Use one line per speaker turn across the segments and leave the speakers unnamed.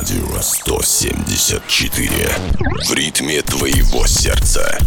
Радио 174. В ритме твоего сердца.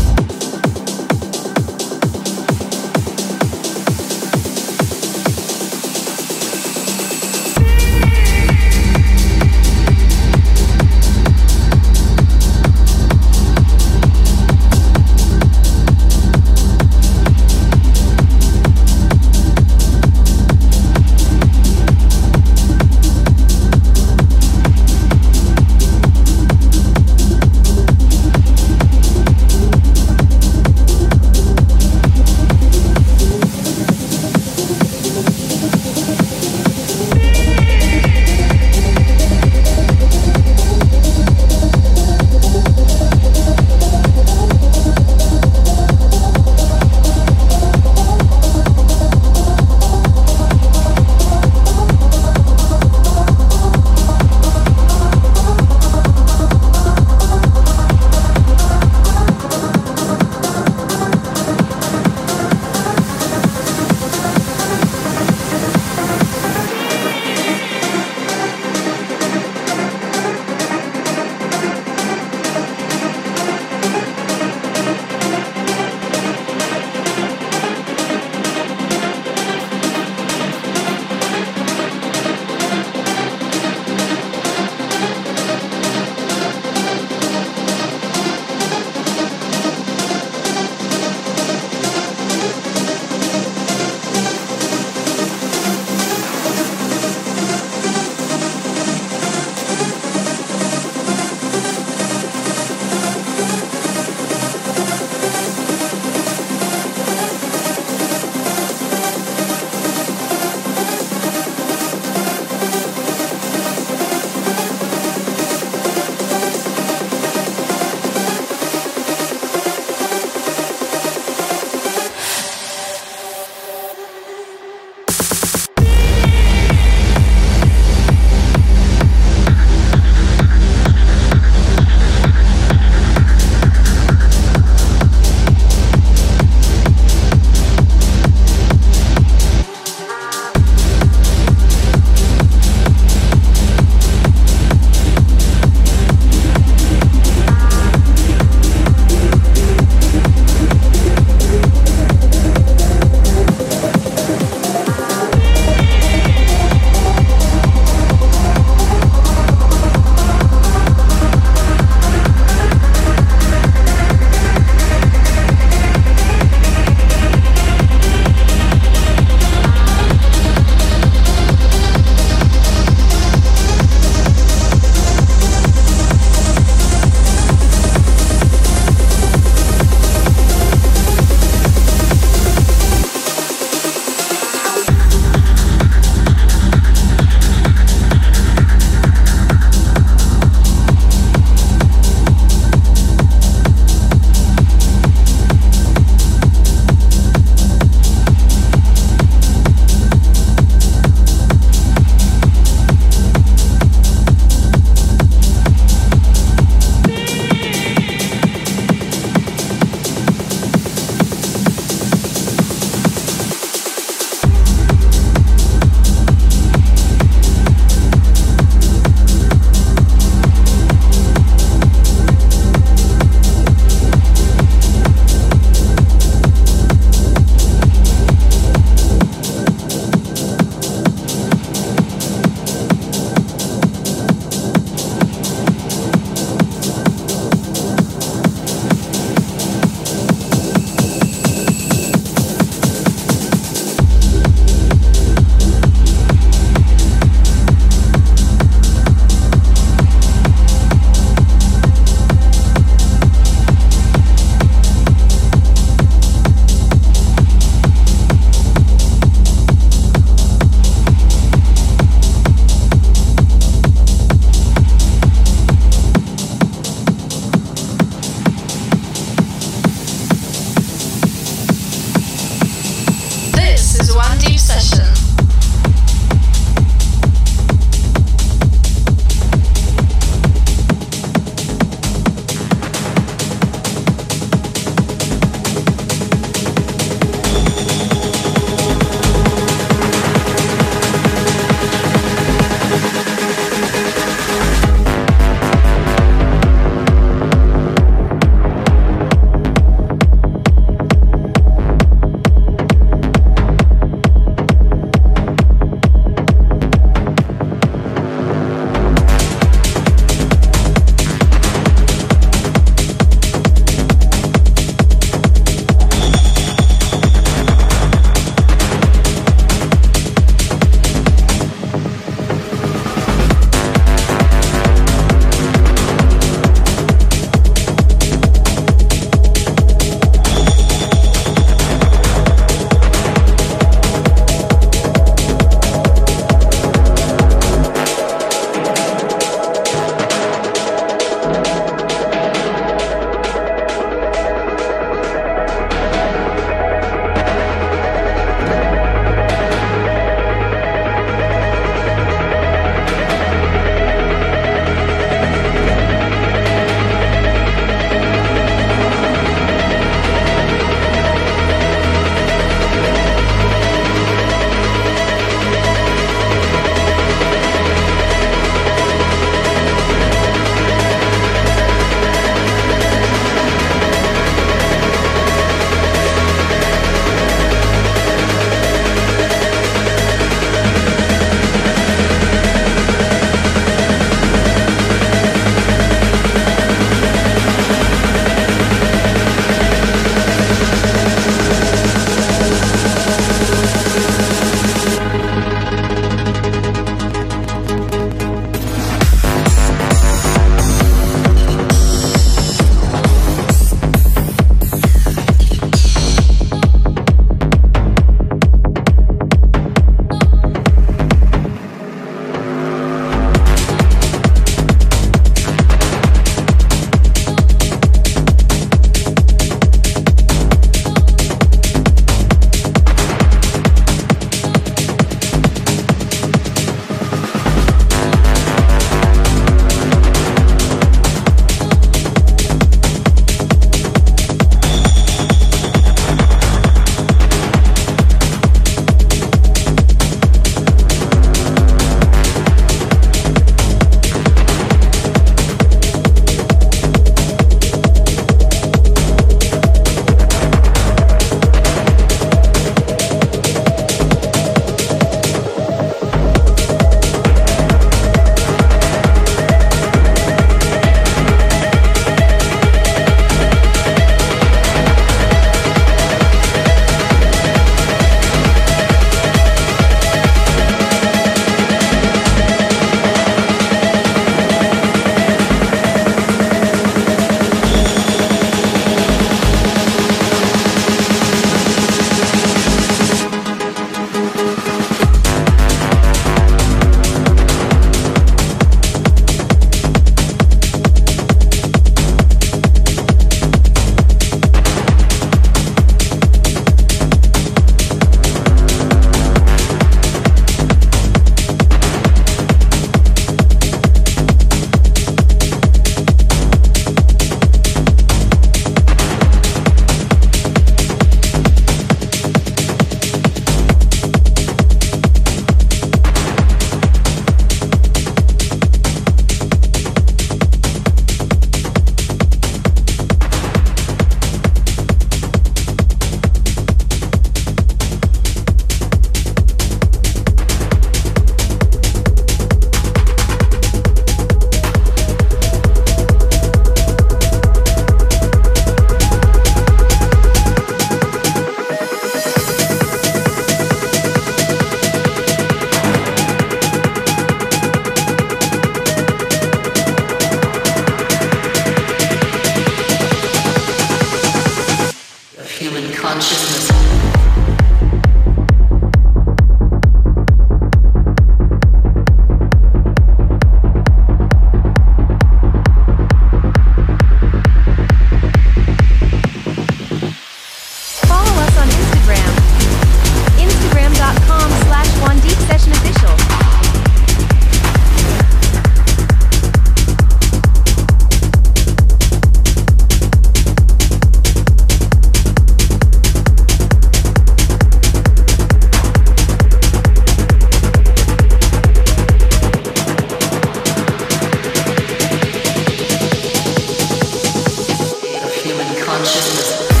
consciousness.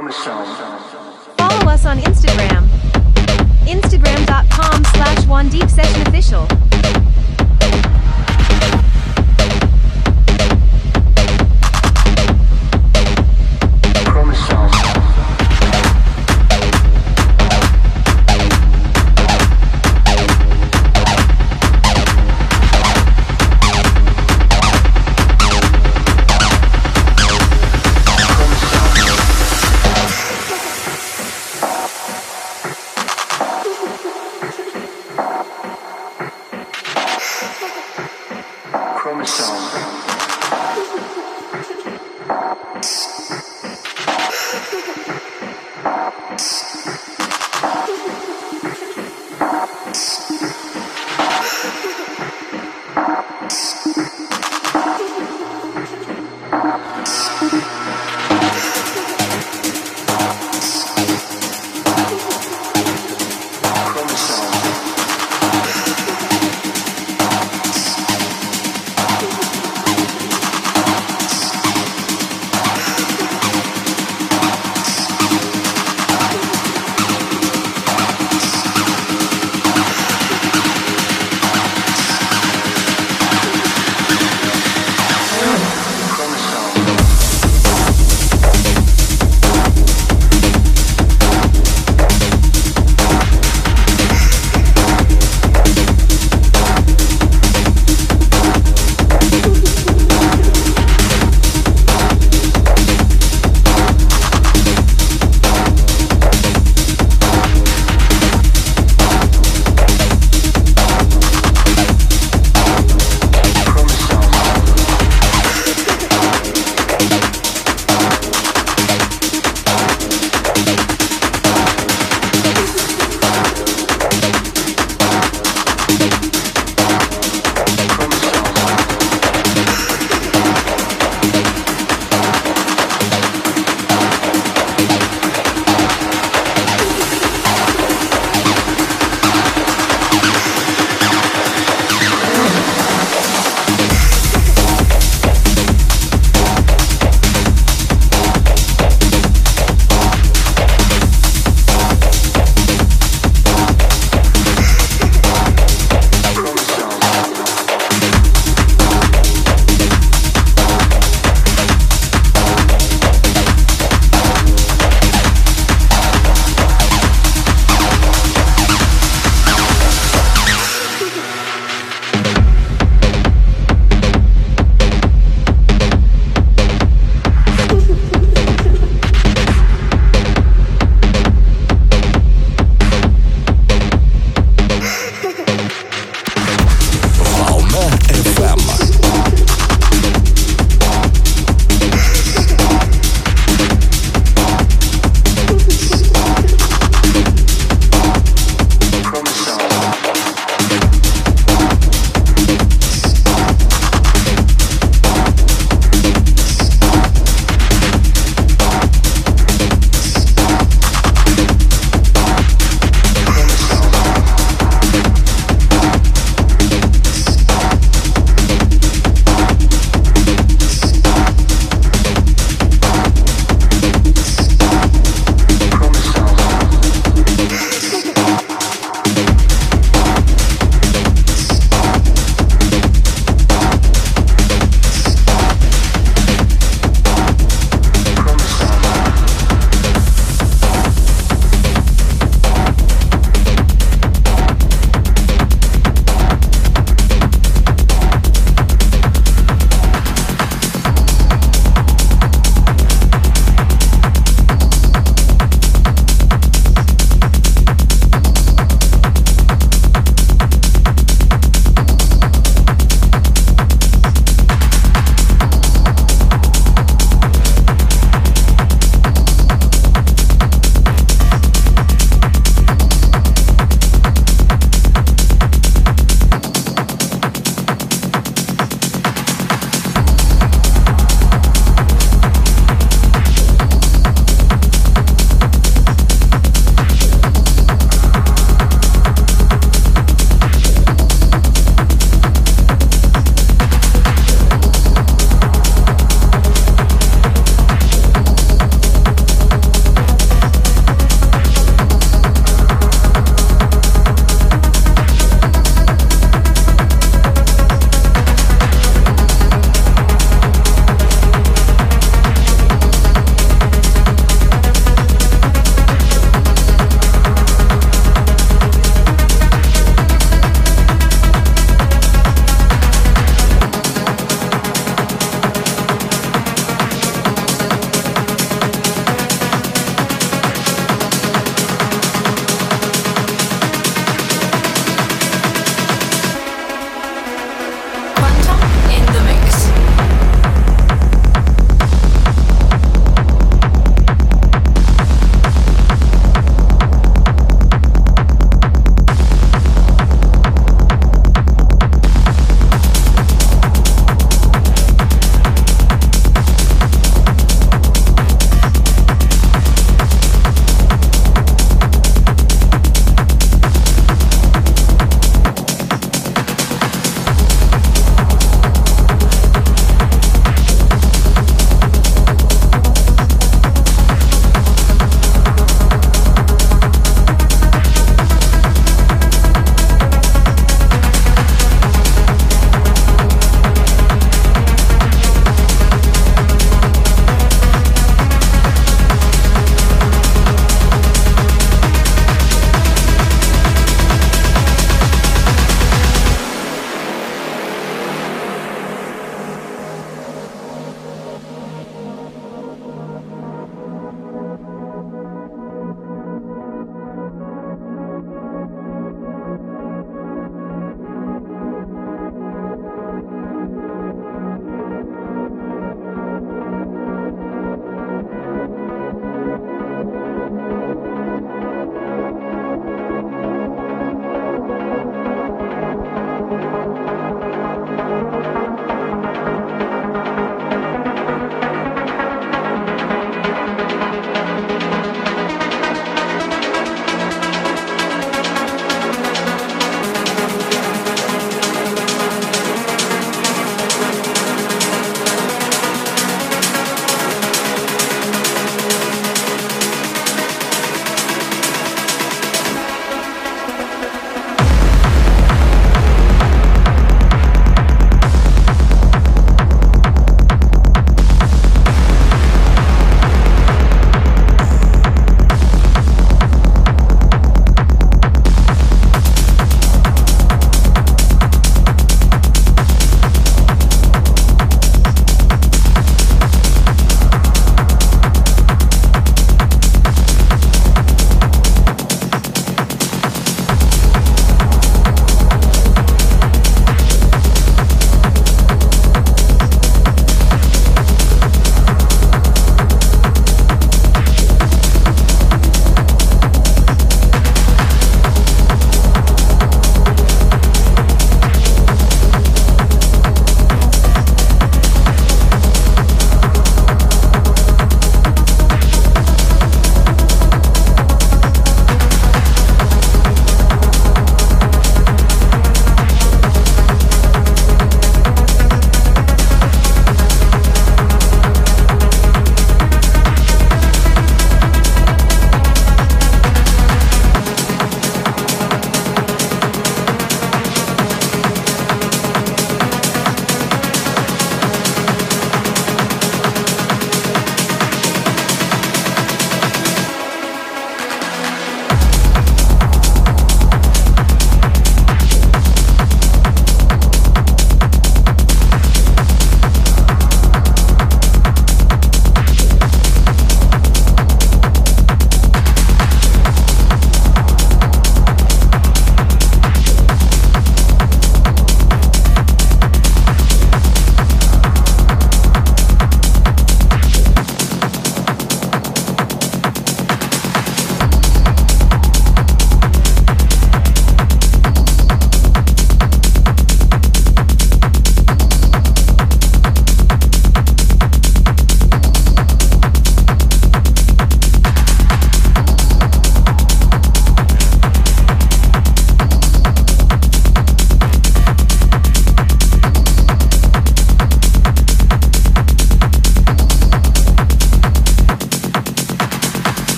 chromosome. Follow us on Instagram. Instagram.com slash one deep session official.